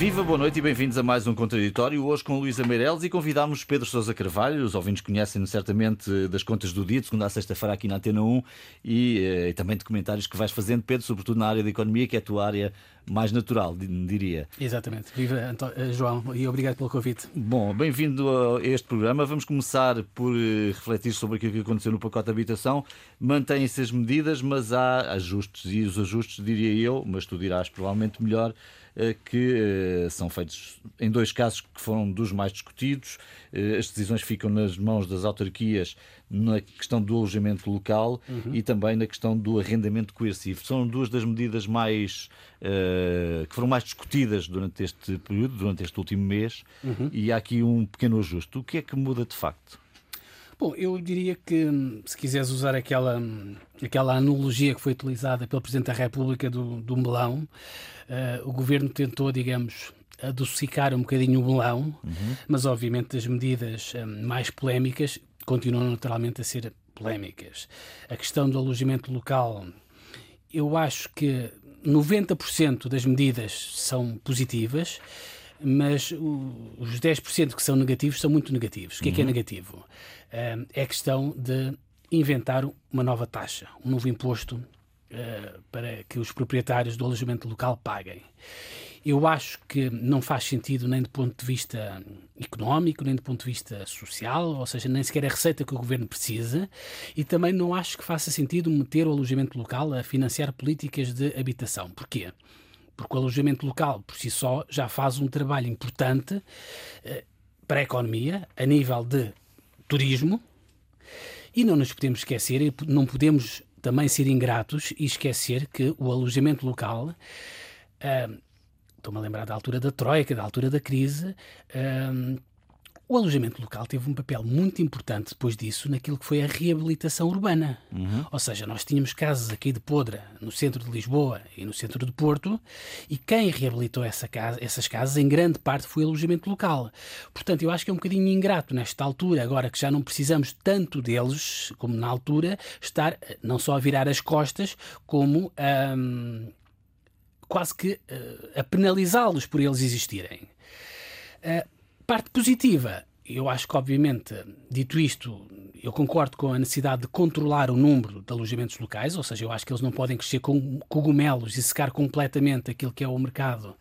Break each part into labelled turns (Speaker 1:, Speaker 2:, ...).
Speaker 1: Viva, boa noite e bem-vindos a mais um Contraditório. Hoje com Luísa Meireles e convidámos Pedro Sousa Carvalho. Os ouvintes conhecem-no certamente das contas do dia, de segunda a sexta-feira aqui na Antena 1 e, eh, e, também de comentários que vais fazendo, Pedro, sobretudo na área da economia, que é a tua área mais natural, diria.
Speaker 2: Exatamente. Viva, eh, João, e obrigado pelo convite.
Speaker 1: Bom, bem-vindo a este programa. Vamos começar por eh, refletir sobre aquilo que aconteceu no pacote de habitação. Mantêm-se as medidas, mas há ajustes, e os ajustes, diria eu, mas tu dirás provavelmente melhor, que eh, são feitos em dois casos que foram dos mais discutidos. Eh, as decisões ficam nas mãos das autarquias na questão do alojamento local uhum. e também na questão do arrendamento coercivo. São duas das medidas mais que foram mais discutidas durante este período, durante este último mês, uhum. e há aqui um pequeno ajuste. O que é que muda de facto?
Speaker 2: Bom, eu diria que se quiseres usar aquela, aquela analogia que foi utilizada pelo Presidente da República do, do melão, uh, o governo tentou, digamos, adocicar um bocadinho o melão, uhum. mas obviamente as medidas um, mais polémicas continuam naturalmente a ser polémicas. A questão do alojamento local, eu acho que 90% das medidas são positivas mas os 10% que são negativos são muito negativos. O que é que é uhum. negativo? É a questão de inventar uma nova taxa, um novo imposto eh, para que os proprietários do alojamento local paguem. Eu acho que não faz sentido nem do ponto de vista económico, nem do ponto de vista social, ou seja, nem sequer a receita que o governo precisa, e também não acho que faça sentido meter o alojamento local a financiar políticas de habitação. Porquê? porque o alojamento local, por si só, já faz um trabalho importante eh, para a economia, a nível de turismo, e não nos podemos esquecer, não podemos também ser ingratos e esquecer que o alojamento local. Uh, Estou-me a lembrar da altura da Troika, da altura da crise. Uh, o alojamento local teve um papel muito importante depois disso naquilo que foi a reabilitação urbana. Uhum. Ou seja, nós tínhamos casas aqui de Podra, no centro de Lisboa e no centro de Porto, e quem reabilitou essa casa, essas casas, em grande parte, foi o alojamento local. Portanto, eu acho que é um bocadinho ingrato nesta altura, agora que já não precisamos tanto deles, como na altura, estar não só a virar as costas, como hum, quase que uh, a penalizá-los por eles existirem. Uh, Parte positiva, eu acho que, obviamente, dito isto, eu concordo com a necessidade de controlar o número de alojamentos locais, ou seja, eu acho que eles não podem crescer com cogumelos e secar completamente aquilo que é o mercado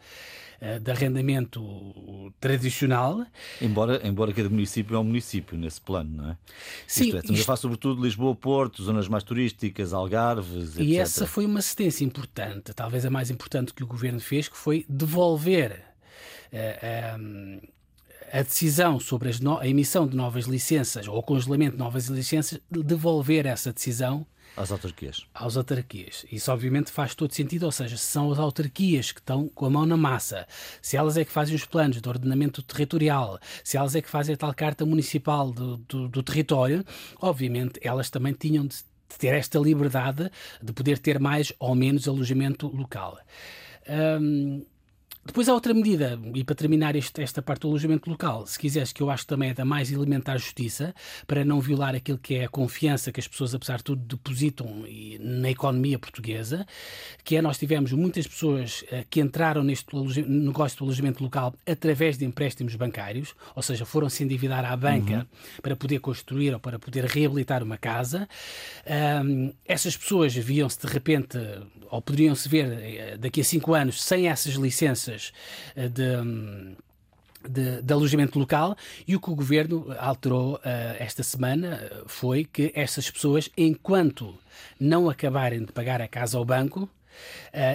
Speaker 2: uh, de arrendamento tradicional.
Speaker 1: Embora, embora cada município é um município nesse plano, não é? Sim. Isto é, estamos isto... a falar sobretudo Lisboa, Porto, zonas mais turísticas, Algarves, etc.
Speaker 2: E essa foi uma assistência importante, talvez a mais importante que o governo fez, que foi devolver. Uh, a decisão sobre no... a emissão de novas licenças ou o congelamento de novas licenças, devolver essa decisão
Speaker 1: às autarquias.
Speaker 2: Às autarquias. Isso obviamente faz todo sentido, ou seja, se são as autarquias que estão com a mão na massa, se elas é que fazem os planos de ordenamento territorial, se elas é que fazem a tal carta municipal do, do, do território, obviamente elas também tinham de ter esta liberdade de poder ter mais ou menos alojamento local. Hum, depois há outra medida, e para terminar este, esta parte do alojamento local, se quiseres, que eu acho que também é da mais elementar justiça, para não violar aquilo que é a confiança que as pessoas, apesar de tudo, depositam na economia portuguesa, que é nós tivemos muitas pessoas uh, que entraram neste negócio do alojamento local através de empréstimos bancários, ou seja, foram se endividar à banca uhum. para poder construir ou para poder reabilitar uma casa. Um, essas pessoas viam-se de repente, ou poderiam se ver eh, daqui a cinco anos, sem essas licenças eh, de de, de, alojamento local e o que o governo alterou uh, esta semana eh, foi que essas pessoas, enquanto não acabarem de pagar a casa ao banco, uh,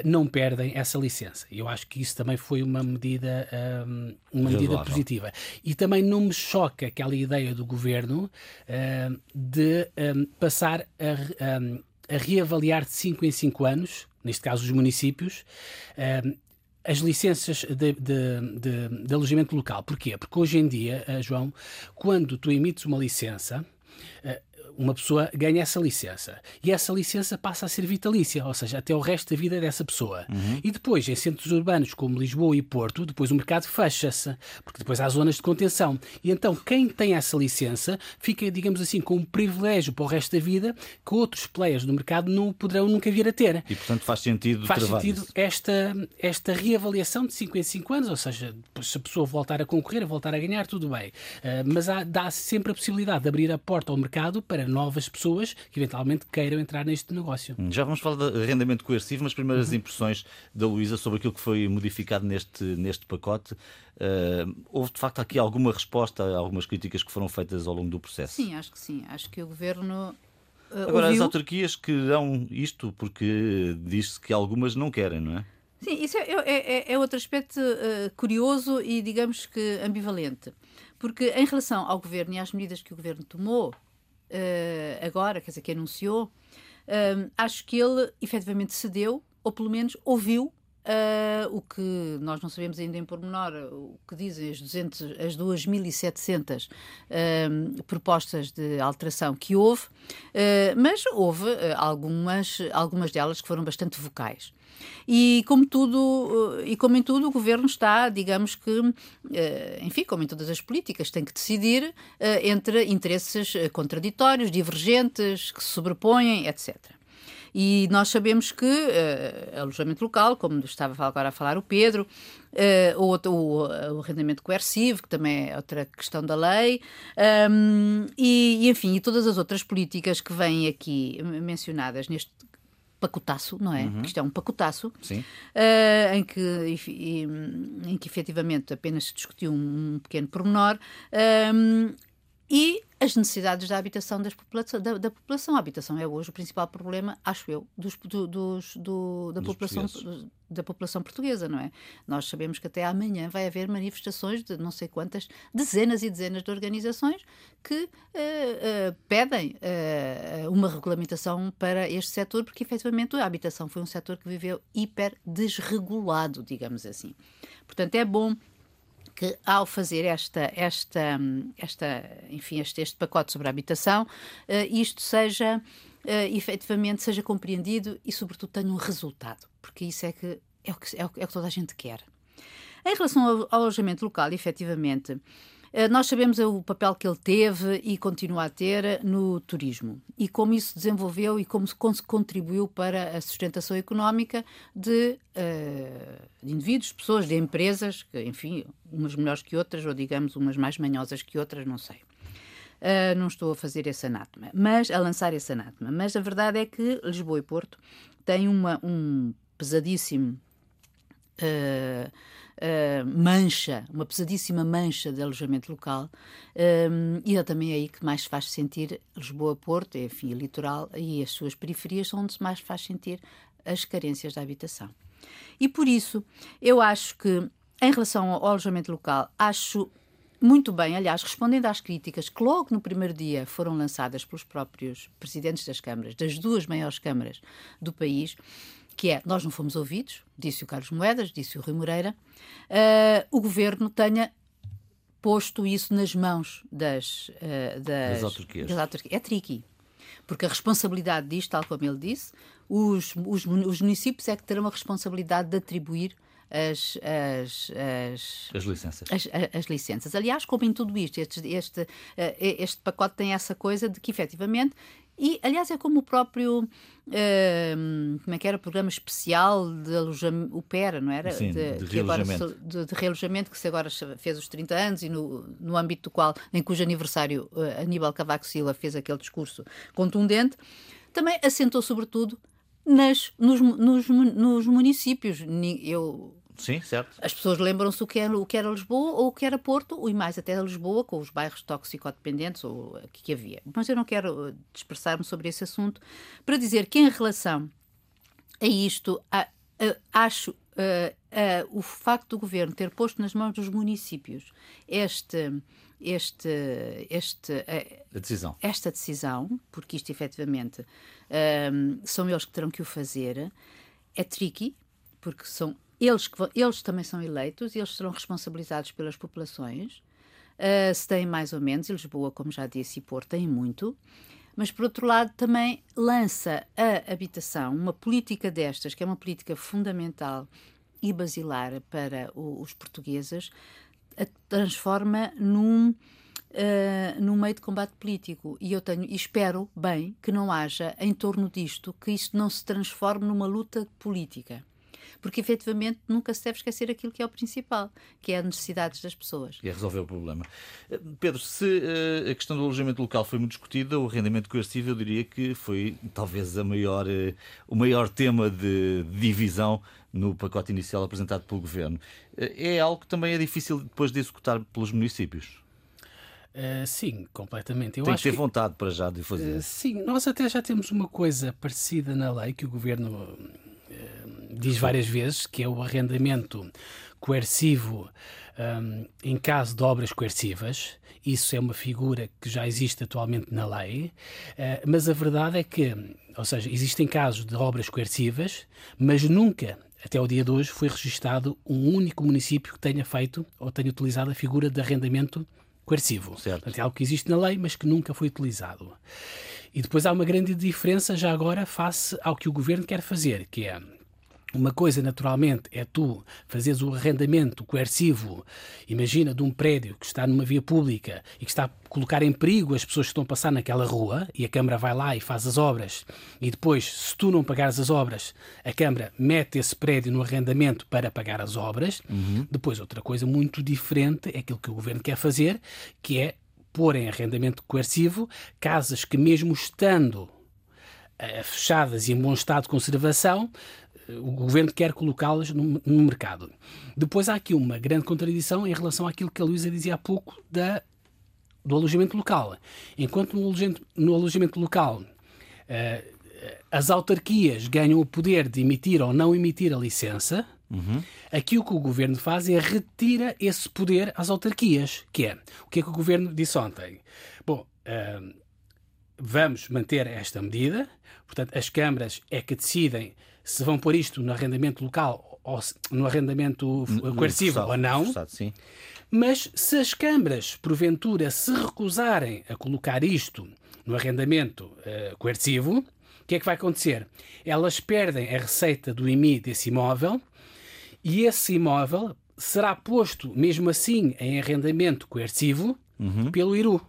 Speaker 2: não perdem essa licença. Eu acho que isso também foi uma medida, um, uma medida positiva. E também não me choca aquela ideia do governo uh, de um, passar a, um, a reavaliar de 5 em 5 anos, neste caso os municípios, as licenças de, de, de, de, alojamento local. Porquê? Porque hoje em dia, uh, João, quando tu emites uma licença, uh, uma pessoa ganha essa licença e essa licença passa a ser vitalícia, ou seja, até o resto da vida dessa pessoa. Uhum. E depois, em centros urbanos como Lisboa e Porto, depois o mercado fecha-se, porque depois há zonas de contenção. E então, quem tem essa licença fica, digamos assim, com um privilégio para o resto da vida que outros players do mercado não poderão nunca vir a ter.
Speaker 1: E, portanto, faz sentido
Speaker 2: Faz sentido esta, esta reavaliação de 5 em 5 anos, ou seja, se a pessoa voltar a concorrer, voltar a ganhar, tudo bem. Uh, mas há, dá sempre a possibilidade de abrir a porta ao mercado para novas pessoas que eventualmente queiram entrar neste negócio.
Speaker 1: Já vamos falar de arrendamento coercivo, mas primeiras uhum. impressões da Luísa sobre aquilo que foi modificado neste, neste pacote. Uh, houve de facto aqui alguma resposta a algumas críticas que foram feitas ao longo do processo?
Speaker 3: Sim, acho que sim. Acho que o governo.
Speaker 1: Uh, Agora, ouviu... as autarquias que dão isto, porque diz-se que algumas não querem, não é?
Speaker 3: Sim, isso é, é, é, é outro aspecto uh, curioso e, digamos que, ambivalente. Porque, em relação ao governo e às medidas que o governo tomou agora, quer dizer, que anunciou, uh, acho que ele efetivamente cedeu, ou pelo menos ouviu Uh, o que nós não sabemos ainda em pormenor, o que dizem as, 200, as 2.700 uh, propostas de alteração que houve, uh, mas houve algumas, algumas delas que foram bastante vocais. E como tudo, e como em tudo, o governo está, digamos que, enfim, como em todas as políticas, tem que decidir entre interesses contraditórios, divergentes, que se sobrepõem, etc. E nós sabemos que uh, alojamento local, como estava agora a falar o Pedro, uh, ou, o, o arrendamento coercivo, que também é outra questão da lei, um, e, e, enfim, e todas as outras políticas que vêm aqui mencionadas neste pacotaço, não é? Uhum. Isto é um pacotaço, uh, em, que, em que efetivamente apenas se discutiu um, um pequeno pormenor. Um, e as necessidades da habitação população, da, da, população. A habitação é hoje o principal problema, acho eu, dos, do, dos, do, da, dos população, da população portuguesa, não é? Nós sabemos que até amanhã vai haver manifestações de não sei quantas, dezenas e dezenas de organizações que uh, uh, pedem uh, uma regulamentação para este setor, porque efetivamente a habitação foi um setor que viveu hiper desregulado, digamos assim. Portanto, é bom que ao fazer esta, esta, esta, enfim, este, este pacote sobre a habitação, uh, isto seja uh, efetivamente seja compreendido e, sobretudo, tenha um resultado, porque isso é que é o que, é é o que toda a gente quer. Em relação ao, alojamento local, efetivamente, eh, nós sabemos o papel que ele teve e continua a ter no turismo e como isso desenvolveu e como contribuiu para a sustentação económica de, de indivíduos, pessoas, de empresas, que, enfim, umas melhores que outras, ou digamos, umas mais manhosas que outras, não sei. Uh, não estou a fazer esse anátema, mas a lançar esse anátema. Mas a verdade é que Lisboa e Porto têm uma, um pesadíssimo uh, uh, mancha, uma pesadíssima mancha de alojamento local, um, e é também aí que mais se faz sentir Lisboa-Porto, enfim, o litoral e as suas periferias, onde se mais faz sentir as carências da habitação. E por isso, eu acho que, em relação ao alojamento local, acho muito bem, aliás, respondendo às críticas que logo no primeiro dia foram lançadas pelos próprios presidentes das câmaras, das duas maiores câmaras do país, que é nós não fomos ouvidos, disse o Carlos Moedas, disse o Rui Moreira, uh, o governo tenha posto isso nas mãos das, uh, das, das, autarquias. das, autarquias. É tricky. Porque a responsabilidade disto, tal como ele disse, os, os, os municípios é que terão a responsabilidade de atribuir as, as, as,
Speaker 1: as licenças.
Speaker 3: As, as, licenças. Aliás, como em tudo isto, este, este, eh, este pacote tem essa coisa de que efetivamente e, aliás, é como o próprio, uh, como é que era, programa especial de alojamento, o PERA, não era?
Speaker 1: Sim, de, de, realojamento.
Speaker 3: Agora, de, de, realojamento, que se agora fez os 30 anos e no, no âmbito do qual, em cujo aniversário uh, Aníbal Cavaco Silva fez aquele discurso contundente, também assentou sobretudo nas, nos, nos, nos municípios. Eu
Speaker 1: Sim, certo.
Speaker 3: As pessoas lembram-se o que, era, o que era Lisboa ou o que era Porto, e mais até Lisboa, com os bairros toxicodependentes ou que, que havia. Mas eu não quero uh, dispersar-me sobre esse assunto para dizer que, em relação a isto, a, a, acho Uh, uh, o facto do governo ter posto nas mãos dos municípios este, este, este,
Speaker 1: uh, decisão.
Speaker 3: esta decisão, porque isto efetivamente são eles que terão que o fazer, é tricky, porque são eles, eles também são eleitos e eles serão responsabilizados pelas populações. Uh, se têm mais ou menos, e Lisboa, como já disse, e Porto têm muito. mas por outro lado também lança a habitação, uma política destas, que é uma política fundamental e basilar para o, os portugueses, a transforma num, uh, num meio de combate político. E eu tenho, e espero bem que não haja em torno disto, que isto não se transforme numa luta política porque efetivamente nunca se deve esquecer aquilo que é o principal, que é as necessidades das pessoas.
Speaker 1: E é resolver o problema. Eh, Pedro, se uh, a questão do alojamento local foi muito discutida, o rendimento coercivo eu diria que foi talvez a maior, uh, o maior tema de divisão no pacote inicial apresentado pelo Governo. Uh, é algo que também é difícil depois de executar pelos municípios.
Speaker 2: Uh, sim, completamente.
Speaker 1: Eu Tem que ter que, vontade para já de fazer. Uh,
Speaker 2: sim, nós até já temos uma coisa parecida na lei que o governo diz várias vezes, que é o arrendamento coercivo um, em caso de obras coercivas. Isso é uma figura que já existe atualmente na lei, uh, mas a verdade é que, ou seja, existem casos de obras coercivas, mas nunca, até o dia de hoje, foi registado um único município que tenha feito ou tenha utilizado a figura de arrendamento coercivo.
Speaker 1: Certo.
Speaker 2: Portanto, é algo que existe na lei, mas que nunca foi utilizado. E depois há uma grande diferença já agora face ao que o governo quer fazer, que é uma coisa, naturalmente, é tu fazeres o arrendamento coercivo, imagina, de um prédio que está numa via pública e que está a colocar em perigo as pessoas que estão a passar naquela rua, e a Câmara vai lá e faz as obras, e depois, se tu não pagares as obras, a Câmara mete esse prédio no arrendamento para pagar as obras. Uhum. Depois, outra coisa muito diferente é aquilo que o Governo quer fazer, que é pôr em arrendamento coercivo casas que, mesmo estando eh, fechadas e em bom estado de conservação, o governo quer colocá-las no, no, mercado. Depois há aqui uma grande contradição em relação àquilo que a Luísa dizia há pouco da, do alojamento local. Enquanto no alojamento, no alojamento local uh, as autarquias ganham o poder de emitir ou não emitir a licença, uhum. aqui o que o governo faz é retira esse poder às autarquias. Que é o que é que o governo disse ontem? Bom. Uh, vamos manter esta medida, portanto, as câmaras é que decidem se vão pôr isto no arrendamento local ou no arrendamento coercivo ou não.
Speaker 1: Forçado,
Speaker 2: Mas se as câmaras, porventura, se recusarem a colocar isto no arrendamento uh, coercivo, o que é que vai acontecer? Elas perdem a receita do IMI desse imóvel e esse imóvel será posto, mesmo assim, em arrendamento coercivo uhum. pelo IRU.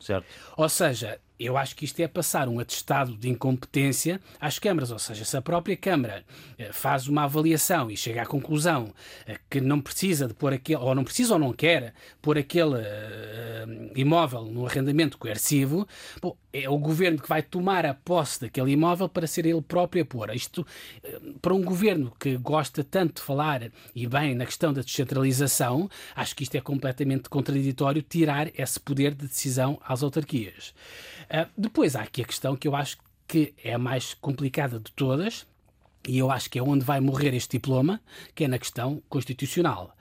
Speaker 1: Certo.
Speaker 2: Ou seja, eu acho que isto é passar um atestado de incompetência às câmaras, ou seja, se a própria Câmara eh, faz uma avaliação e chega à conclusão eh, que não precisa de pôr aquele, ou não precisa ou não quer pôr aquele uh, imóvel no arrendamento coercivo, bom, é o governo que vai tomar a posse daquele imóvel para ser ele próprio a pôr. Isto, para um governo que gosta tanto de falar e bem na questão da descentralização, acho que isto é completamente contraditório tirar esse poder de decisão às autarquias. Uh, depois há aqui a questão que eu acho que é a mais complicada de todas, e eu acho que é onde vai morrer este diploma, que é na questão constitucional.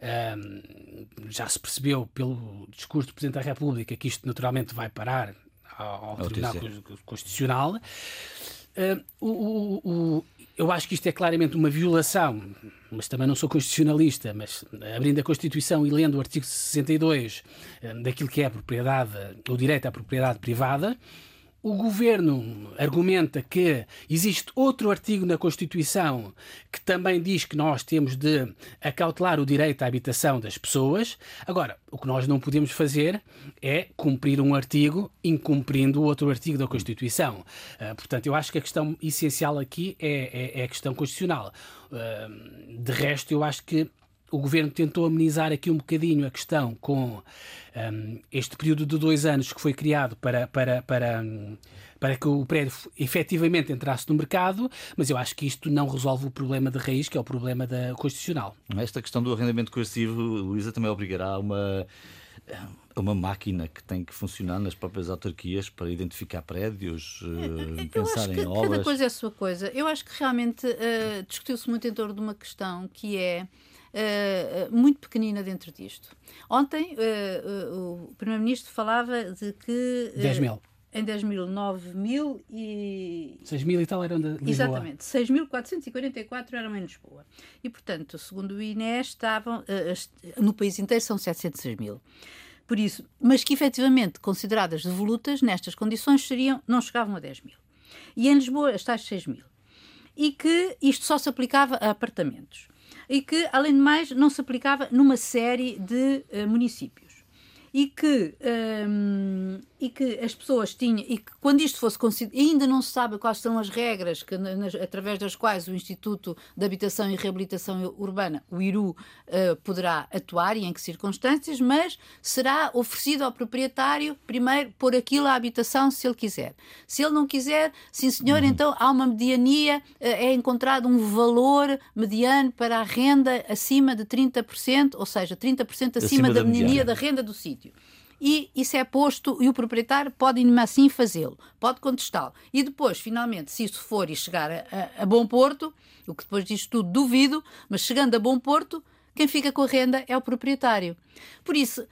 Speaker 2: Uh, já se percebeu pelo discurso do Presidente da República que isto naturalmente vai parar ao, ao Tribunal Constitucional. Uh, o, o, o, eu acho que isto é claramente uma violação, mas também não sou constitucionalista, mas abrindo a Constituição e lendo o artigo 62 eh, daquilo que é a propriedade, o direito à propriedade privada, o governo argumenta que existe outro artigo na Constituição que também diz que nós temos de acautelar o direito à habitação das pessoas. Agora, o que nós não podemos fazer é cumprir um artigo incumprindo o outro artigo da Constituição. Uh, portanto, eu acho que a questão essencial aqui é, é, é a questão constitucional. Uh, de resto, eu acho que o governo tentou amenizar aqui um bocadinho a questão com um, este período de dois anos que foi criado para, para, para, um, para que o prédio efetivamente entrasse no mercado, mas eu acho que isto não resolve o problema de raiz, que é o problema da constitucional.
Speaker 1: Esta questão do arrendamento coercivo, Luísa, também obrigará uma uma máquina que tem que funcionar nas próprias autarquias para identificar prédios, uh, pensar em obras.
Speaker 3: Cada coisa é a sua coisa. Eu acho que realmente uh, discutiu-se muito em torno de uma questão que é uh, muito pequenina dentro disto. Ontem uh, o Primeiro-Ministro falava de que.
Speaker 2: 10 mil.
Speaker 3: Em 10 mil, 9 mil e.
Speaker 2: 6 mil e tal eram de Lisboa.
Speaker 3: Exatamente, 6.444 eram em Lisboa. E, portanto, segundo o INE, estavam. no país inteiro são 706 mil. Por isso, mas que efetivamente, consideradas devolutas, nestas condições, seriam, não chegavam a 10 mil. E em Lisboa, as tais 6 mil. E que isto só se aplicava a apartamentos. E que, além de mais, não se aplicava numa série de uh, municípios. E que, um, e que as pessoas tinham, e que quando isto fosse considerado, ainda não se sabe quais são as regras que, nas, através das quais o Instituto de Habitação e Reabilitação Urbana, o IRU, uh, poderá atuar e em que circunstâncias, mas será oferecido ao proprietário, primeiro, pôr aquilo à habitação se ele quiser. Se ele não quiser, sim senhor, uhum. então há uma mediania, uh, é encontrado um valor mediano para a renda acima de 30%, ou seja, 30% acima, acima da, da mediania da renda do sítio. E isso é posto e o proprietário pode, assim, fazê-lo, pode contestá-lo. E depois, finalmente, se isso for e chegar a, a, a bom porto, o que depois disto tudo duvido, mas chegando a bom porto, quem fica com a renda é o proprietário. Por isso,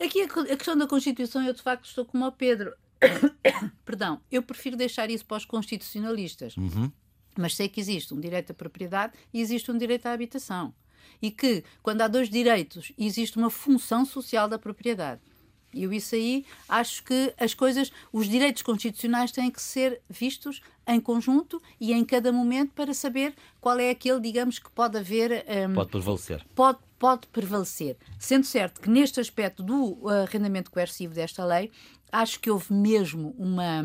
Speaker 3: aqui a, a questão da Constituição, eu de facto estou como o Pedro. Perdão, eu prefiro deixar isso para os constitucionalistas. Uhum. Mas sei que existe um direito à propriedade e existe um direito à habitação e que, quando há dois direitos, existe uma função social da propriedade. E eu isso aí acho que as coisas, os direitos constitucionais têm que ser vistos em conjunto e em cada momento para saber qual é aquele, digamos, que pode haver.
Speaker 1: Um, pode prevalecer.
Speaker 3: Pode, pode prevalecer. Sendo certo que neste aspecto do arrendamento coercivo desta lei, acho que houve mesmo uma.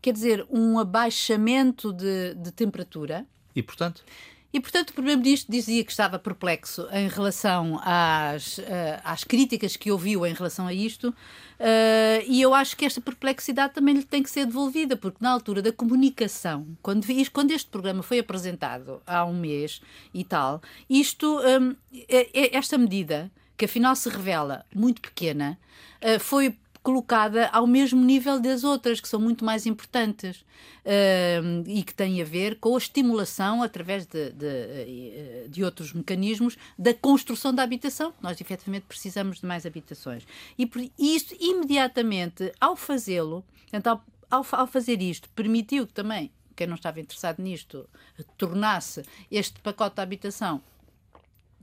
Speaker 3: Quer dizer, um abaixamento de, de temperatura.
Speaker 1: E, portanto?
Speaker 3: E, portanto, o Primeiro-Ministro dizia que estava perplexo em relação às, uh, às críticas que ouviu em relação a isto, uh, e eu acho que esta perplexidade também lhe tem que ser devolvida, porque na altura da comunicação, quando, quando este programa foi apresentado há um mês e tal, isto, é, esta medida, que afinal se revela muito pequena, foi colocada ao mesmo nível das outras, que são muito mais importantes uh, e que têm a ver com a estimulação, através de, de, eh, de, outros mecanismos, da construção da habitação. Nós, efetivamente, precisamos de mais habitações. E por isso, imediatamente, ao fazê-lo, então, ao, ao fazer isto, permitiu que também quem não estava interessado nisto tornasse este pacote de habitação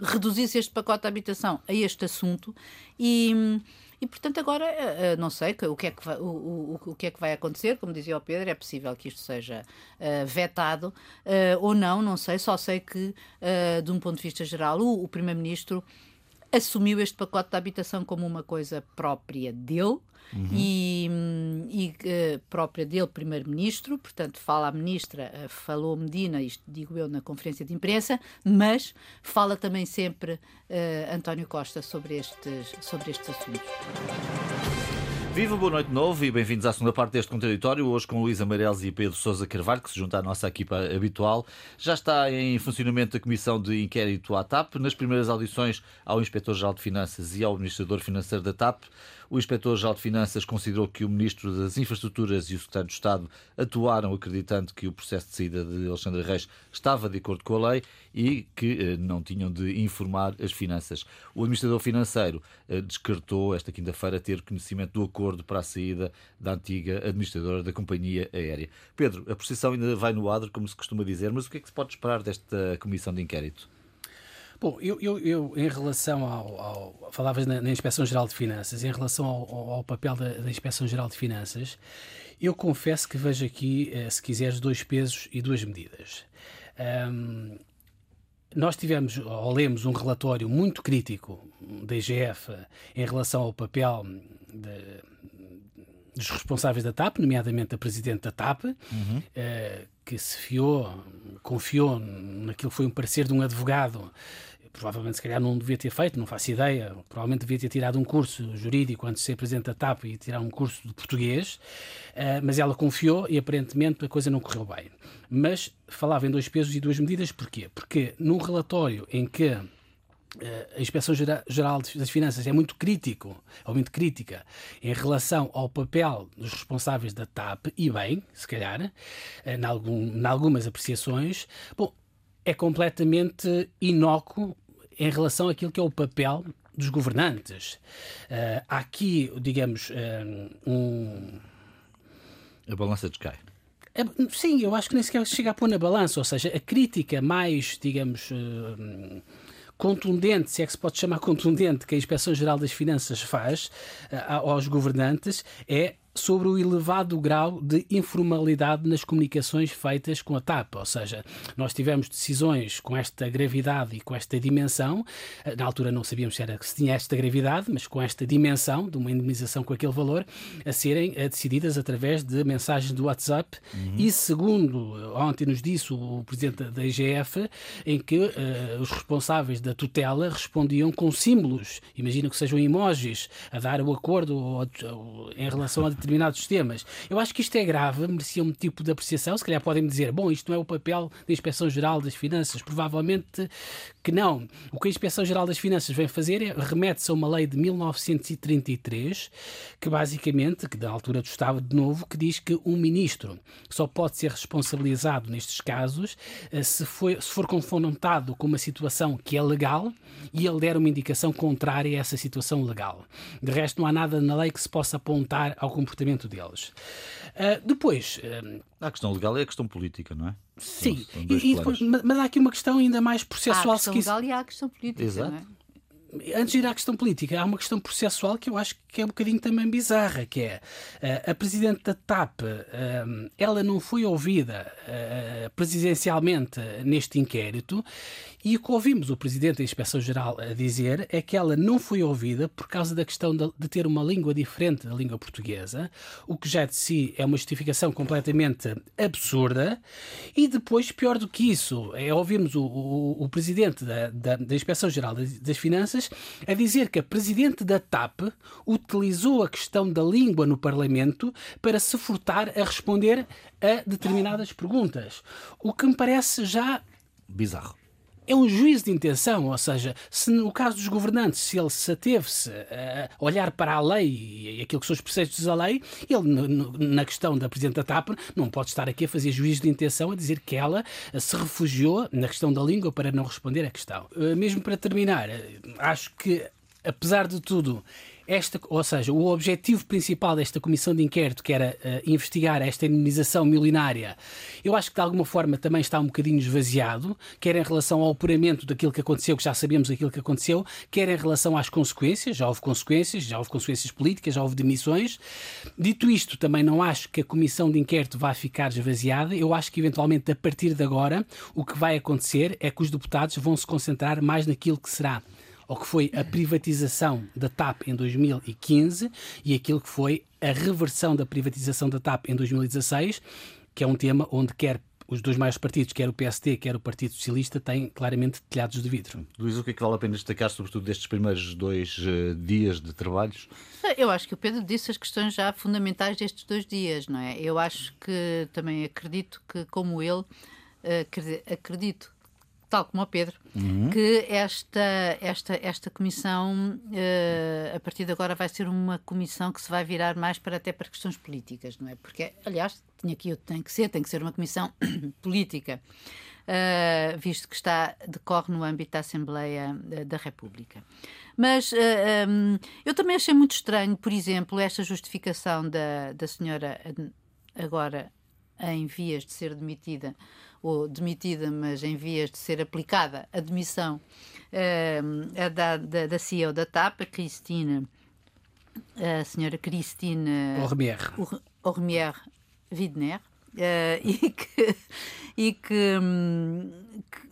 Speaker 3: reduzisse este pacote de habitação a este assunto e, e, portanto, agora eh, eh, não sei o que, é que vai, o, o, o que é que vai acontecer. Como dizia o Pedro, é possível que isto seja uh, vetado uh, ou não, não sei. Só sei que, uh, de um ponto de vista geral, o, o Primeiro-Ministro assumiu este pacote de habitação como uma coisa própria dele uhum. e, e uh, própria dele, primeiro-ministro, portanto, fala a ministra, uh, falou Medina, isto digo eu na conferência de imprensa, mas fala também sempre uh, António Costa sobre estes, sobre estes assuntos.
Speaker 1: Viva, boa noite de novo e bem-vindos à segunda parte deste contraditório. Hoje com Luís Amarelos e Pedro Sousa Carvalho, que se junta à nossa equipa habitual. Já está em funcionamento a Comissão de Inquérito à TAP. Nas primeiras audições ao Inspetor-Geral de Finanças e ao Administrador Financeiro da TAP, o Inspetor-Geral de Finanças considerou que o Ministro das Infraestruturas e o Secretário de Estado atuaram acreditando que o processo de saída de Alexandre Reis estava de acordo com a lei e que eh, não tinham de informar as finanças. O Administrador Financeiro eh, descartou esta quinta-feira ter conhecimento do acordo para a saída da antiga administradora da companhia aérea. Pedro, a procissão ainda vai no adro, como se costuma dizer, mas o que é que se pode esperar desta comissão de inquérito?
Speaker 2: Bom, eu, eu, eu, em relação ao. ao falavas na, na Inspeção Geral de Finanças, em relação ao, ao papel da, da, Inspeção Geral de Finanças, eu confesso que vejo aqui, eh, se quiseres, dois pesos e duas medidas. Um, nós tivemos, ou lemos, um relatório muito crítico da IGF em relação ao papel de, dos responsáveis da TAP, nomeadamente a Presidente da TAP, uhum. uh, que se fiou, confiou naquilo que foi um parecer de um advogado provavelmente se calhar não devia ter feito, não faço ideia, provavelmente devia ter tirado um curso jurídico antes de ser presidente da TAP e tirar um curso de português, uh, mas ela confiou e aparentemente a coisa não correu bem. Mas falava em dois pesos e duas medidas, porquê? Porque num relatório em que uh, a Inspeção Geral das Finanças é muito crítico, ou muito crítica, em relação ao papel dos responsáveis da TAP, e bem, se calhar, uh, em, algum, em algumas apreciações, bom, é completamente inócuo em relação àquilo que é o papel dos governantes. Uh, há aqui, digamos, uh, um.
Speaker 1: A balança descai.
Speaker 2: É, sim, eu acho que nem sequer chega a pôr na balança, ou seja, a crítica mais, digamos, uh, contundente, se é que se pode chamar contundente, que a Inspeção-Geral das Finanças faz aos governantes é sobre o elevado grau de informalidade nas comunicações feitas com a TAP. Ou seja, nós tivemos decisões com esta gravidade e com esta dimensão. Na altura não sabíamos se, era, se tinha esta gravidade, mas com esta dimensão de uma indemnização com aquele valor, a serem a decididas através de mensagens do WhatsApp. Uhum. E segundo ontem nos disse o presidente da IGF, em que uh, os responsáveis da tutela respondiam com símbolos, imagino que sejam emojis, a dar o acordo ou, ou, em relação a determinados temas. Eu acho que isto é grave, merecia um tipo de apreciação. Se calhar podem dizer, bom, isto não é o papel da Inspeção-Geral das Finanças. Provavelmente que não. O que a Inspeção-Geral das Finanças vem fazer é remete-se a uma lei de 1933, que basicamente, que da altura do Estado de novo, que diz que um ministro só pode ser responsabilizado nestes casos eh, se, se for confrontado com uma situação que é legal e ele der uma indicação contrária a essa situação legal. De resto, não há nada na lei que se possa apontar ao comportamento comportamento deles. Uh, depois. Uh,
Speaker 1: a questão legal é a questão política, não é?
Speaker 2: Sim, e, e depois, mas há aqui uma questão ainda mais processual.
Speaker 3: Há a questão legal e há a questão política. Exato.
Speaker 2: Antes de ir à questão política, há uma questão processual que eu acho que é um bocadinho também bizarra, que é uh, a Presidente da TAP, uh, ela não foi ouvida uh, presidencialmente neste inquérito e o que ouvimos o Presidente da Inspeção-Geral a dizer é que ela não foi ouvida por causa da questão de, ter uma língua diferente da língua portuguesa, o que já de si é uma justificação completamente absurda e depois, pior do que isso, é ouvirmos o, o, o Presidente da, da, da Inspeção-Geral das, das Finanças a dizer que a presidente da TAP utilizou a questão da língua no Parlamento para se furtar a responder a determinadas perguntas. O que me parece já.
Speaker 1: Bizarro
Speaker 2: é um juízo de intenção, ou seja, se no caso dos governantes, se ele se ateve-se a olhar para a lei e aquilo que são os preceitos da lei, ele, na questão da Presidente da TAP, não pode estar aqui a fazer juízo de intenção, a dizer que ela se refugiou na questão da língua para não responder à questão. Eh, mesmo para terminar, eh, acho que, apesar de tudo, esta, ou seja, o objetivo principal desta comissão de inquérito, que era uh, investigar esta indemnização milionária, eu acho que de alguma forma também está um bocadinho esvaziado, quer em relação ao apuramento daquilo que aconteceu, que já sabemos aquilo que aconteceu, quer em relação às consequências, já houve consequências, já houve consequências políticas, já houve demissões. Dito isto, também não acho que a comissão de inquérito vá ficar esvaziada, eu acho que eventualmente a partir de agora o que vai acontecer é que os deputados vão se concentrar mais naquilo que será ao que foi a privatização da TAP em 2015 e aquilo que foi a reversão da privatização da TAP em 2016, que é um tema onde quer os dois maiores partidos, quer o PSD, quer o Partido Socialista, têm claramente telhados de vidro.
Speaker 1: Luís, o que é que vale a pena destacar, sobretudo destes primeiros dois uh, dias de trabalhos?
Speaker 3: Eu acho que o Pedro disse as questões já fundamentais destes dois dias, não é? Eu acho que também acredito que, como ele, uh, acredito tal como o Pedro, uhum. que esta, esta, esta comissão, uh, a partir de agora, vai ser uma comissão que se vai virar mais para até para questões políticas, não é? Porque, aliás, tinha aqui, tem que ser, tem que ser uma comissão política. Uh, visto que está, decorre no âmbito da Assembleia uh, da República. Mas uh, um, eu também achei muito estranho, por exemplo, esta justificação da, da senhora agora em vias de ser demitida ou demitida, mas em vias de ser aplicada a demissão uh, da, da, da CEO da TAP, a Cristina, a senhora Cristina Ormier Widner, uh, e que, e que, um, que,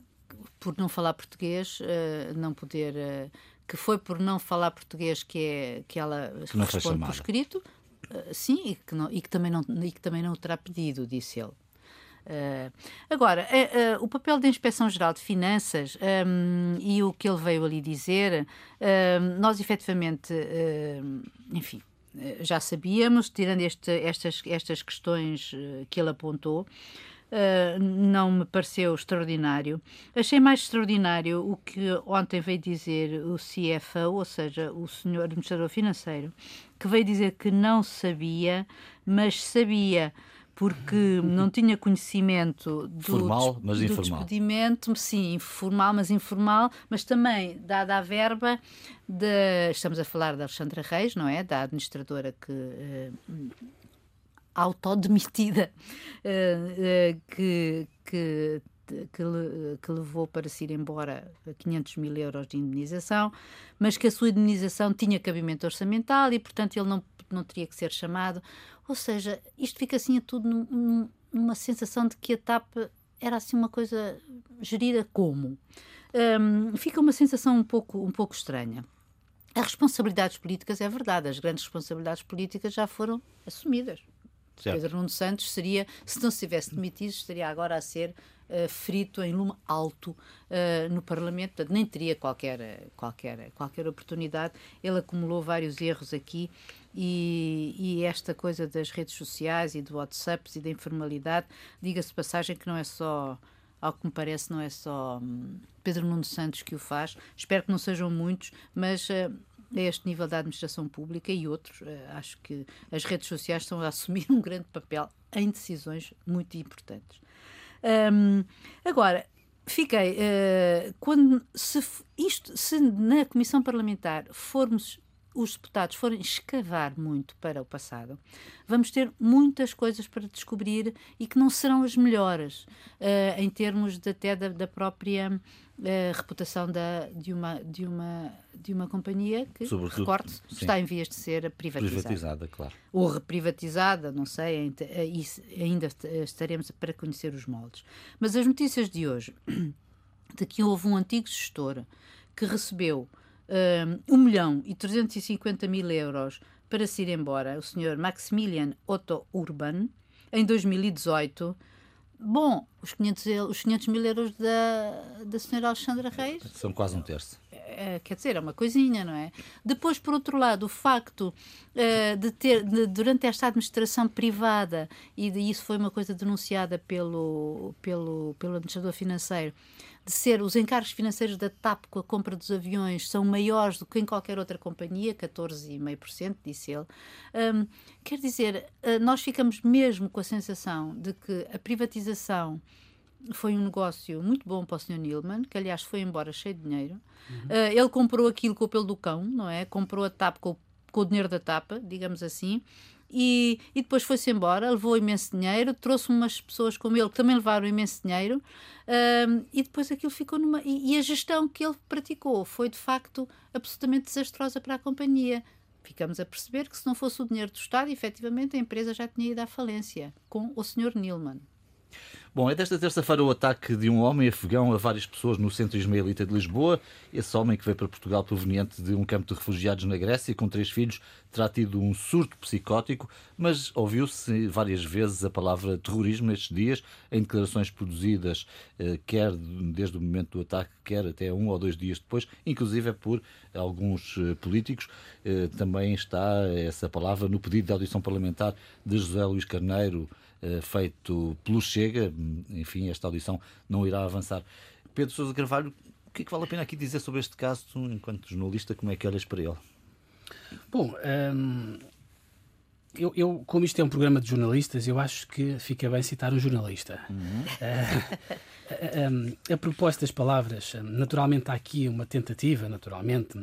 Speaker 3: por não falar português, uh, não poder. Uh, que foi por não falar português que, é, que ela que responde por escrito, sim, e que, não, e, que também não, e que também não o terá pedido, disse ele. Uh, agora, uh, uh, o papel da Inspeção-Geral de Finanças um, e o que ele veio ali dizer, nós efetivamente, enfim, já sabíamos, tirando este, estas, estas questões que ele apontou. Uh, não me pareceu extraordinário. Achei mais extraordinário o que ontem veio dizer o CFO, ou seja, o senhor administrador financeiro, que veio dizer que não sabia, mas sabia porque não tinha conhecimento do,
Speaker 1: Formal, mas
Speaker 3: do
Speaker 1: informal.
Speaker 3: despedimento, sim, formal, mas informal, mas também dada a verba de, estamos a falar da Alexandra Reis, não é? Da administradora que uh, autodemitida uh, uh, que, que que, le, que, levou para se ir embora 500 mil euros de indemnização, mas que a sua indemnização tinha cabimento orçamental e, portanto, ele não, não teria que ser chamado. Ou seja, isto fica assim a tudo num, numa sensação de que a TAP era assim uma coisa gerida como. Um, fica uma sensação um pouco, um pouco estranha. As responsabilidades políticas, é verdade, as grandes responsabilidades políticas já foram assumidas. Certo. Pedro Nuno Santos seria, se não se tivesse demitido, estaria agora a ser uh, frito em lume alto uh, no Parlamento, portanto, nem teria qualquer, qualquer, qualquer oportunidade. Ele acumulou vários erros aqui e, e esta coisa das redes sociais e do WhatsApp e da informalidade, diga-se passagem que não é só ao que me parece, não é só hum, Pedro Nuno Santos que o faz. Espero que não sejam muitos, mas uh, a este nível da administração pública e outros, uh, acho que as redes sociais estão a assumir um grande papel em decisões muito importantes. Um, agora, fiquei uh, quando se isto se na comissão parlamentar formos os deputados forem escavar muito para o passado, vamos ter muitas coisas para descobrir e que não serão as melhores uh, em termos de, até da, da própria uh, reputação da, de, uma, de, uma, de uma companhia que, recorte, está em vias de ser privatizada.
Speaker 1: Privatizada, claro.
Speaker 3: Ou reprivatizada, não sei, eh, ainda estaremos para conhecer os moldes. Mas as notícias de hoje, de que houve um antigo gestor que recebeu 1 milhão e 350 mil euros para se ir embora, o senhor Maximilian Otto Urban, em 2018. Bom, os 500, os 500 mil euros da, da senhora Alexandra Reis.
Speaker 1: São quase um terço.
Speaker 3: É, quer dizer, é uma coisinha, não é? Depois, por outro lado, o facto uh, de ter, de, durante esta administração privada, e de, isso foi uma coisa denunciada pelo, pelo, pelo administrador financeiro, de ser os encargos financeiros da TAP com a compra dos aviões são maiores do que em qualquer outra companhia, 14,5%, disse ele. Um, quer dizer, uh, nós ficamos mesmo com a sensação de que a privatização foi um negócio muito bom para o Sr. Nilman, que aliás foi embora cheio de dinheiro. Uhum. Uh, ele comprou aquilo com o pelo do cão, não é? Comprou a TAP com, com o dinheiro da TAP, digamos assim. E, e, depois foi-se embora, levou imenso dinheiro, trouxe umas pessoas como ele que também levaram imenso dinheiro, uh, e depois aquilo ficou numa. E, e, a gestão que ele praticou foi de facto absolutamente desastrosa para a companhia. Ficamos a perceber que se não fosse o dinheiro do Estado, efetivamente a empresa já tinha ido à falência, com o Sr. Nilman.
Speaker 1: Bom, é desta terça-feira o ataque de um homem afegão a várias pessoas no centro ismaelita de Lisboa. Esse homem que veio para Portugal proveniente de um campo de refugiados na Grécia com três filhos terá tido um surto psicótico, mas ouviu-se várias vezes a palavra terrorismo nestes dias em declarações produzidas, eh, quer desde o momento do ataque, quer até um ou dois dias depois, inclusive é por alguns eh, políticos. Eh, também está essa palavra no pedido de audição parlamentar de José Luís Carneiro feito pelo Chega. Enfim, esta audição não irá avançar. Pedro Sousa Carvalho, o que é que vale a pena aqui dizer sobre este caso, enquanto jornalista, como é que olhas para ele?
Speaker 2: Bom, hum, eu, eu, como isto é um programa de jornalistas, eu acho que fica bem citar um jornalista. Uhum. Uh, a, a, a propósito das palavras, naturalmente há aqui uma tentativa, naturalmente,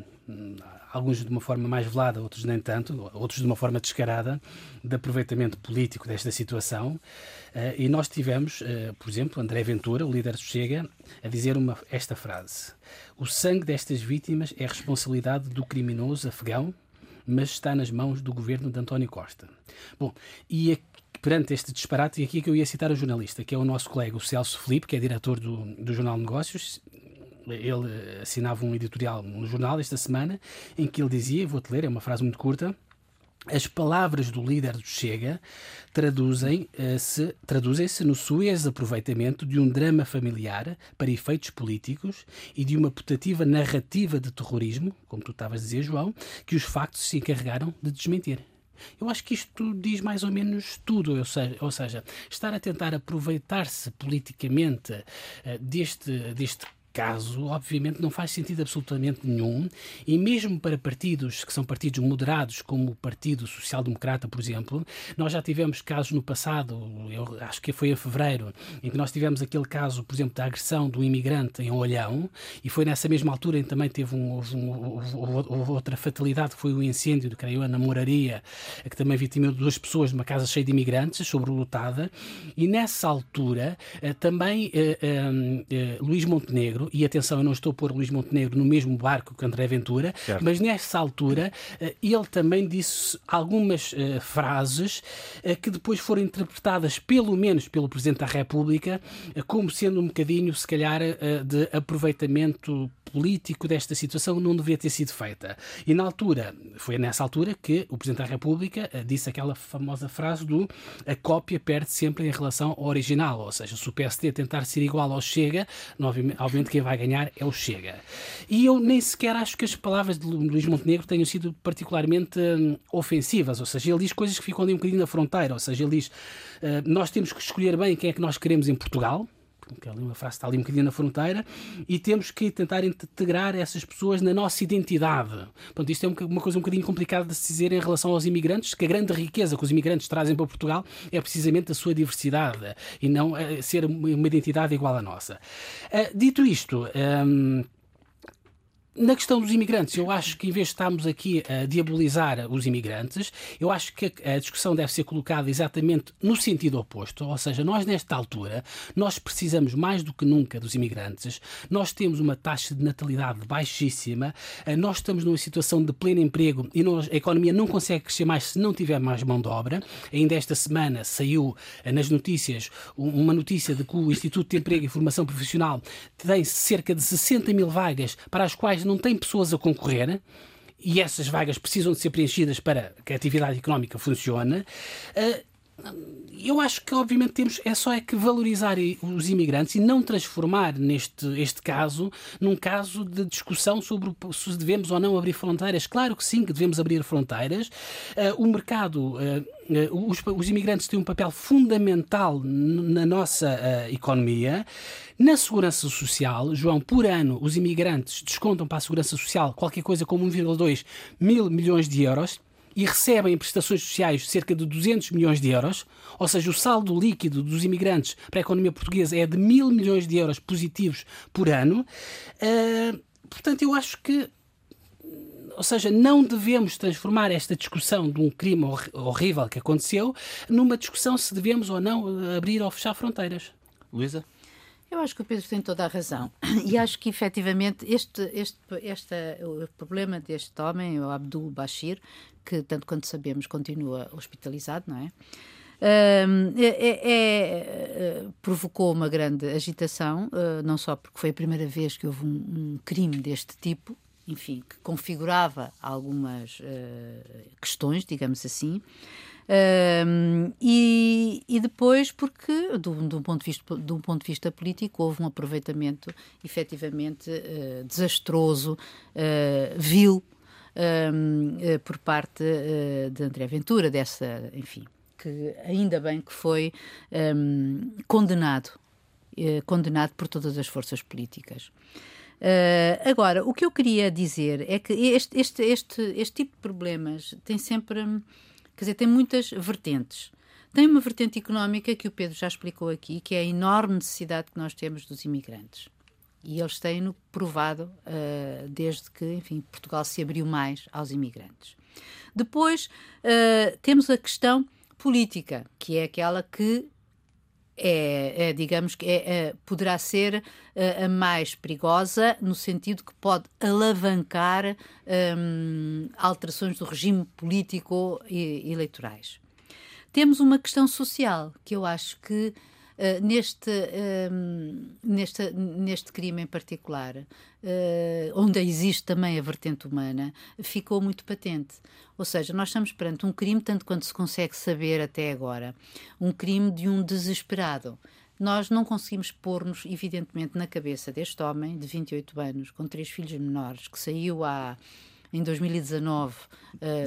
Speaker 2: alguns de uma forma mais velada, outros nem tanto, outros de uma forma descarada, de aproveitamento político desta situação. Uh, e nós tivemos, uh, por exemplo, André Ventura, o líder do Chega, a dizer uma, esta frase: O sangue destas vítimas é responsabilidade do criminoso afegão, mas está nas mãos do governo de António Costa. Bom, e perante este disparate, e aqui é que eu ia citar o jornalista, que é o nosso colega, o Celso Felipe, que é diretor do, do Jornal Negócios, ele assinava um editorial no jornal esta semana em que ele dizia, vou-te ler, é uma frase muito curta, as palavras do líder do Chega traduzem-se uh, traduzem no suez aproveitamento de um drama familiar para efeitos políticos e de uma putativa narrativa de terrorismo, como tu estavas a dizer, João, que os factos se encarregaram de desmentir. Eu acho que isto diz mais ou menos tudo, ou seja, ou seja estar a tentar aproveitar-se politicamente uh, deste, deste caso, obviamente, não faz sentido absolutamente nenhum, e mesmo para partidos que são partidos moderados, como o Partido Social Democrata, por exemplo, nós já tivemos casos no passado, eu acho que foi em fevereiro, em que nós tivemos aquele caso, por exemplo, da agressão do imigrante em Olhão, e foi nessa mesma altura em que também teve um, houve, um, outra fatalidade, que foi o incêndio, creio eu, na Moraria, que também vitimou duas pessoas numa casa cheia de imigrantes, sobrelotada, e nessa altura eh, também eh, eh, Luís Montenegro, e atenção, eu não estou a pôr Luís Montenegro no mesmo barco que André Ventura, certo. mas nessa altura ele também disse algumas frases que depois foram interpretadas, pelo menos pelo Presidente da República, como sendo um bocadinho, se calhar, de aproveitamento político desta situação não deveria ter sido feita. E na altura, foi nessa altura que o Presidente da República eh, disse aquela famosa frase do a cópia perde sempre em relação ao original, ou seja, se o PSD tentar ser igual ao Chega, obviamente quem vai ganhar é o Chega. E eu nem sequer acho que as palavras de Luís Montenegro tenham sido particularmente hum, ofensivas, ou seja, ele diz coisas que ficam ali um bocadinho na fronteira, ou seja, ele diz uh, nós temos que escolher bem quem é que nós queremos em Portugal, que é uma frase está ali um bocadinho na fronteira, e temos que tentar integrar essas pessoas na nossa identidade. Portanto, isto é uma coisa um bocadinho complicada de se dizer em relação aos imigrantes, que a grande riqueza que os imigrantes trazem para Portugal é precisamente a sua diversidade e não eh, ser uma identidade igual à nossa. Uh, dito isto, um, na questão dos imigrantes, eu acho que em vez de estarmos aqui a diabolizar os imigrantes, eu acho que a discussão deve ser colocada exatamente no sentido oposto, ou seja, nós nesta altura, nós precisamos mais do que nunca dos imigrantes, nós temos uma taxa de natalidade baixíssima, eh, nós estamos numa situação de pleno emprego e a economia não consegue crescer mais se não tiver mais mão de obra. Ainda esta semana saiu eh, nas notícias uma notícia de que o Instituto de Emprego e Formação Profissional tem cerca de 60 mil vagas para as quais não tem pessoas a concorrer e essas vagas precisam de ser preenchidas para que a atividade económica funcione. Uh, eu acho que obviamente temos é só é que valorizar os imigrantes e não transformar neste este caso num caso de discussão sobre se devemos ou não abrir fronteiras. Claro que sim, que devemos abrir fronteiras. Uh, o mercado, uh, os, os, imigrantes têm um papel fundamental na nossa economia. Na segurança social, João, por ano os imigrantes descontam para a segurança social qualquer coisa como 1,2 mil milhões de euros e recebem em prestações sociais cerca de 200 milhões de euros, ou seja, o saldo líquido dos imigrantes para a economia portuguesa é de mil milhões de euros positivos por ano. Uh, portanto, eu acho que ou seja, não devemos transformar esta discussão de um crime horrível que aconteceu numa discussão se devemos ou não abrir ou fechar fronteiras.
Speaker 1: Luísa?
Speaker 3: Eu acho que o Pedro tem toda a razão. E acho que, efetivamente, este, este, este, o problema deste homem, o Abdul Bashir, que, tanto quanto sabemos, continua hospitalizado, não é? É, é, é, provocou uma grande agitação, uh, não só porque foi a primeira vez que houve um, um crime deste tipo, enfim, que configurava algumas uh, questões, digamos assim, um, e, e, depois, porque, do, do, ponto de vista, do ponto de vista político, houve um aproveitamento efetivamente uh, desastroso, uh, vil, uh, por parte de André Ventura, dessa, enfim, que ainda bem que foi um, condenado, condenado por todas as forças políticas. Uh, agora, o que eu queria dizer é que este, este, este, este tipo de problemas tem sempre Quer dizer, tem muitas vertentes. Tem uma vertente económica que o Pedro já explicou aqui, que é a enorme necessidade que nós temos dos imigrantes. E eles têm-no provado uh, desde que, enfim, Portugal se abriu mais aos imigrantes. Depois uh, temos a questão política, que é aquela que é, é, digamos que é, é, poderá ser a, a mais perigosa no sentido que pode alavancar um, alterações do regime político e eleitorais. Temos uma questão social que eu acho que Uh, neste, uh, neste, neste crime em particular, uh, onde existe também a vertente humana, ficou muito patente. Ou seja, nós estamos perante um crime, tanto quanto se consegue saber até agora, um crime de um desesperado. Nós não conseguimos pôr-nos, evidentemente, na cabeça deste homem de 28 anos, com três filhos menores, que saiu há em 2019.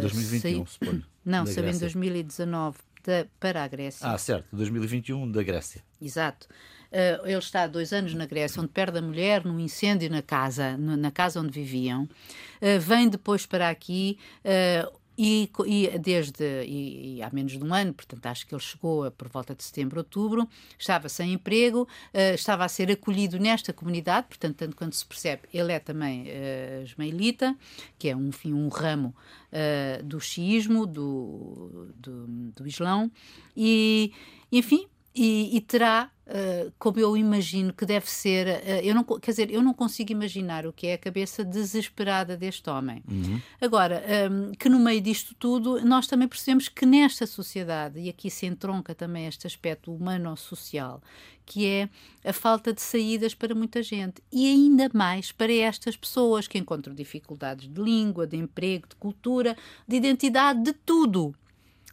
Speaker 1: 2021, saiu... suponho.
Speaker 3: Não, saiu em 2019 da, para a Grécia.
Speaker 1: Ah, certo, 2021 da Grécia.
Speaker 3: Exato. Uh, ele está há dois anos na Grécia, onde perde a mulher num incêndio na casa, na casa onde viviam. Uh, vem depois para aqui, uh, e, e, desde e, e, há menos de um ano, portanto acho que ele chegou por volta de setembro, outubro, estava sem emprego, uh, estava a ser acolhido nesta comunidade, portanto, tanto quanto se percebe, ele é também uh, ismaelita, que é um, enfim, um ramo uh, do xiismo, do, do, do Islão, e enfim, e, e terá, uh, como eu imagino que deve ser, uh, eu não, quer dizer, eu não consigo imaginar o que é a cabeça desesperada deste homem. Uhum. Agora, um, que no meio disto tudo, nós também percebemos que nesta sociedade, e aqui se entronca também este aspecto humano-social, que é a falta de saídas para muita gente e ainda mais para estas pessoas que encontram dificuldades de língua, de emprego, de cultura, de identidade, de tudo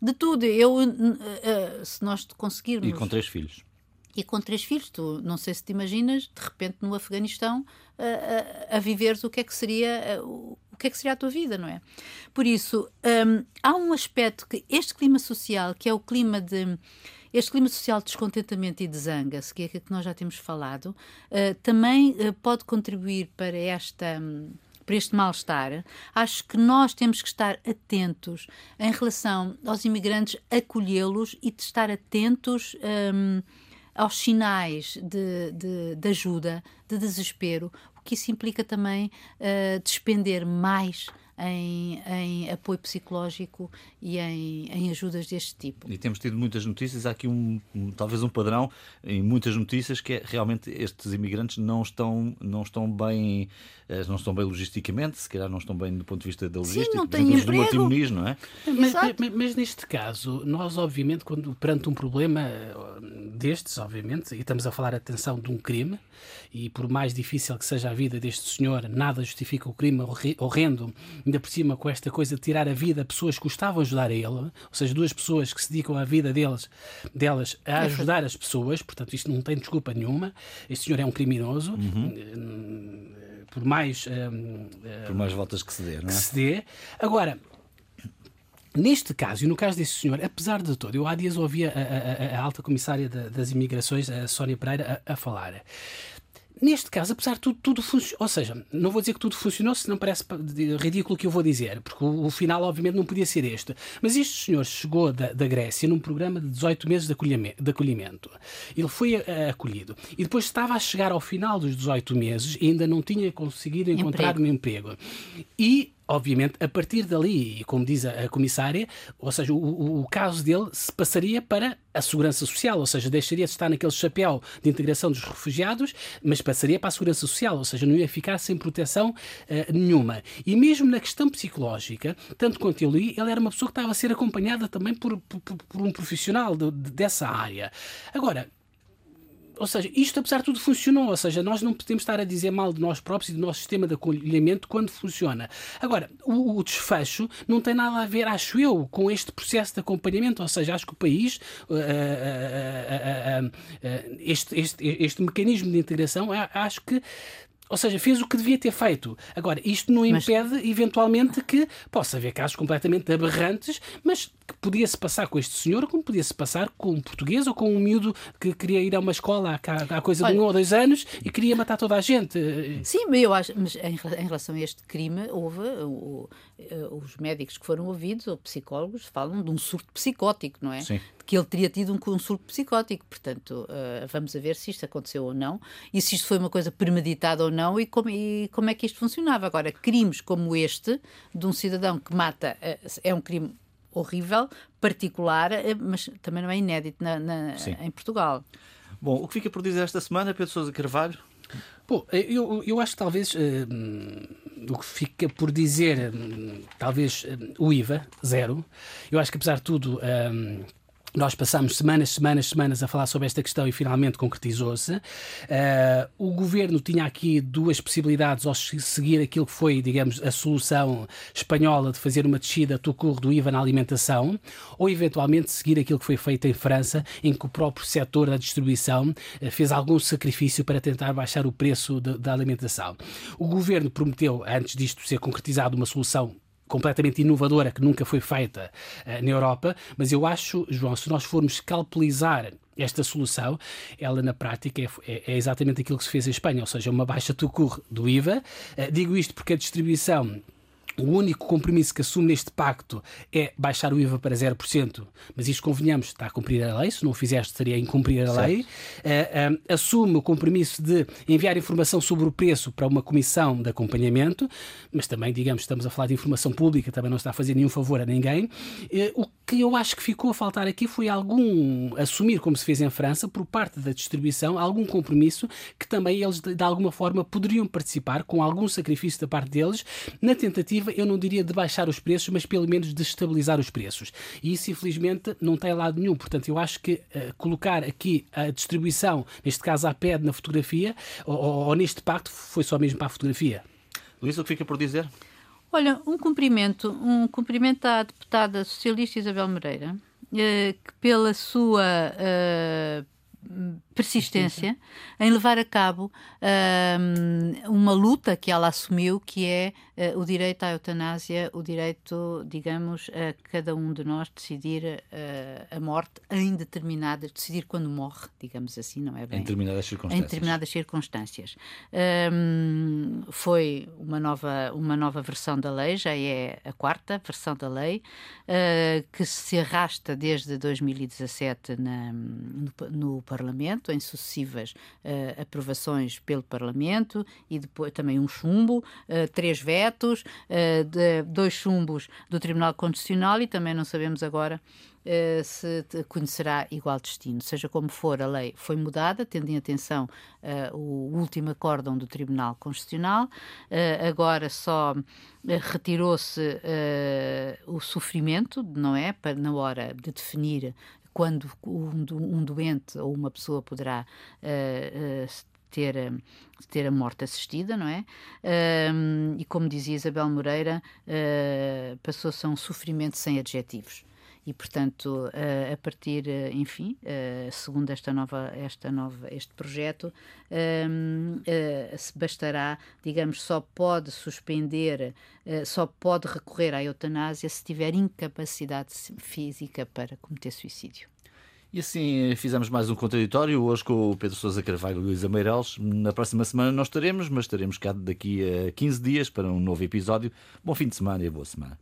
Speaker 3: de tudo. Eu, uh, uh, se nós conseguirmos.
Speaker 1: E com três filhos.
Speaker 3: E com três filhos, tu não sei se te imaginas, de repente no Afeganistão, uh, a viveres o que é que seria. o que é que seria a tua vida, não é? Por isso, um, há um aspecto que este clima social, que é o clima de este clima social de descontentamento e de zanga-se, que é que nós já temos falado, uh, também uh, pode contribuir para esta. Um, para este mal-estar, acho que nós temos que estar atentos em relação aos imigrantes, acolhê-los e de estar atentos um, aos sinais de, de, de, ajuda, de desespero, o que isso implica também uh, despender mais em, em apoio psicológico e em, em, ajudas deste tipo.
Speaker 1: E temos tido muitas notícias, há aqui um, um, talvez um padrão em muitas notícias que é realmente estes imigrantes não estão, não estão bem eh, não estão bem logisticamente, se calhar não estão bem do ponto de vista da logística,
Speaker 3: Sim, não têm emprego.
Speaker 1: Muniz, não é?
Speaker 2: Mas, mas, mas, neste caso, nós obviamente, quando perante um problema eh, destes, obviamente, e estamos a falar, atenção, de um crime, e por mais difícil que seja a vida deste senhor, nada justifica o crime horrendo, ainda por cima com esta coisa de tirar a vida a pessoas que gostavam de ajudar a ele, ou seja, duas pessoas que se dedicam a vida deles, delas a ajudar as pessoas, portanto isto não tem desculpa nenhuma, este senhor é um criminoso, uhum por mais. Um,
Speaker 1: por mais voltas que se dê, não é?
Speaker 2: Que se dê. Agora, Neste caso, e no caso desse senhor, apesar de tudo, eu há dias ouvi a, a, a alta comissária das imigrações, a Sónia Pereira, a, a falar. Neste caso, apesar de tudo, tudo funcionou. Ou seja, não vou dizer que tudo funcionou, se não parece ridículo o que eu vou dizer, porque o, o, final, obviamente, não podia ser este. Mas este senhor chegou da, da Grécia num programa de 18 meses de acolhimento. De acolhimento. Ele foi a, acolhido. E depois estava a chegar ao final dos 18 meses e ainda não tinha conseguido encontrar emprego. um emprego. E obviamente, a partir dali, como diz a, comissária, ou seja, o, o, caso dele se passaria para a segurança social, ou seja, deixaria de estar naquele chapéu de integração dos refugiados, mas passaria para a segurança social, ou seja, não ia ficar sem proteção uh, nenhuma. E mesmo na questão psicológica, tanto quanto eu li, ele era uma pessoa que estava a ser acompanhada também por, por, por um profissional de, de, dessa área. Agora, ou seja, isto apesar de tudo funcionou, ou seja, nós não podemos estar a dizer mal de nós próprios e do nosso sistema de acolhimento quando funciona. Agora, o, o desfecho não tem nada a ver, acho eu, com este processo de acompanhamento, ou seja, acho que o país, uh, uh, uh, este, este, este mecanismo de integração, acho que ou seja, fez o que devia ter feito. Agora, isto não impede, mas... eventualmente, que possa haver casos completamente aberrantes, mas que podia-se passar com este senhor, como podia-se passar com um português ou com um miúdo que queria ir a uma escola há, há coisa Olha... de um ou dois anos e queria matar toda a gente.
Speaker 3: Sim, mas eu acho, mas em, relação a este crime, houve o, os médicos que foram ouvidos, ou psicólogos, falam de um surto psicótico, não é?
Speaker 1: Sim.
Speaker 3: Que ele teria tido um consulto psicótico. Portanto, uh, vamos a ver se isto aconteceu ou não e se isto foi uma coisa premeditada ou não e como, e como é que isto funcionava. Agora, crimes como este, de um cidadão que mata, uh, é um crime horrível, particular, eh, mas também não é inédito na, na, em Portugal.
Speaker 1: Bom, o que fica por dizer esta semana, Pedro Sousa Carvalho?
Speaker 2: Bom, eu, eu acho que talvez uh, o que fica por dizer, uh, talvez uh, o IVA, zero. Eu acho que apesar de tudo. Nós passamos semanas, semanas, semanas a falar sobre esta questão e finalmente concretizou-se. Uh, o governo tinha aqui duas possibilidades ao seguir aquilo que foi, digamos, a solução espanhola de fazer uma descida tucur do IVA na alimentação, ou eventualmente seguir aquilo que foi feito em França, em que o próprio setor da distribuição uh, fez algum sacrifício para tentar baixar o preço de, da alimentação. O governo prometeu, antes disto ser concretizado, uma solução completamente inovadora que nunca foi feita uh, na Europa, mas eu acho, João, se nós formos calculizar esta solução, ela na prática é, é, é, exatamente aquilo que se fez em Espanha, ou seja, uma baixa tucur do IVA. Uh, digo isto porque a distribuição o único compromisso que assume neste pacto é baixar o IVA para 0%, mas isto convenhamos, está a cumprir a lei, se não o fizeste seria incumprir a lei. Uh, uh, assume o compromisso de enviar informação sobre o preço para uma comissão de acompanhamento, mas também, digamos, estamos a falar de informação pública, também não está a fazer nenhum favor a ninguém. Uh, o que eu acho que ficou a faltar aqui foi algum assumir, como se fez em França, por parte da distribuição, algum compromisso que também eles, de, de alguma forma, poderiam participar, com algum sacrifício da parte deles, na tentativa, eu não diria de baixar os preços, mas pelo menos de estabilizar os preços. E isso, infelizmente, não tem lado nenhum. Portanto, eu acho que uh, colocar aqui a distribuição, neste caso a PED, na fotografia, ou, ou, ou neste pacto, foi só mesmo para a fotografia.
Speaker 1: Luís, o que fica por dizer?
Speaker 3: Olha, um cumprimento, um cumprimento à deputada socialista Isabel Moreira, eh, que pela sua eh, persistência em levar a cabo uh, uma luta que ela assumiu, que é uh, o direito à eutanásia, o direito, digamos, a cada um de nós decidir uh, a morte em determinadas, decidir quando morre, digamos assim, não é bem?
Speaker 1: Em determinadas circunstâncias.
Speaker 3: Em determinadas circunstâncias. Um, foi uma nova, uma nova versão da lei, já é a quarta versão da lei, que se arrasta desde 2017 na, no, no Parlamento, em sucessivas uh, aprovações pelo Parlamento e depois também um chumbo, uh, três vetos, uh, de, dois chumbos do Tribunal Constitucional e também não sabemos agora Uh, se conhecerá igual destino. Seja como for, a lei foi mudada, tendo em atenção uh, o último acórdão do Tribunal Constitucional. Uh, agora só retirou-se o sofrimento, não é? Para, na hora de definir quando um, doente ou uma pessoa poderá uh, uh, ter, ter a morte assistida, não é? Uh, e como dizia Isabel Moreira, passou-se a um sofrimento sem adjetivos e portanto a partir enfim segundo esta nova esta nova este projeto bastará digamos só pode suspender só pode recorrer à eutanásia se tiver incapacidade física para cometer suicídio
Speaker 1: e assim fizemos mais um contraditório, hoje com o Pedro Sousa Carvalho e Luísa Meireles. Na próxima semana não estaremos, mas estaremos cá daqui a 15 dias para um novo episódio. Bom fim de semana e boa semana.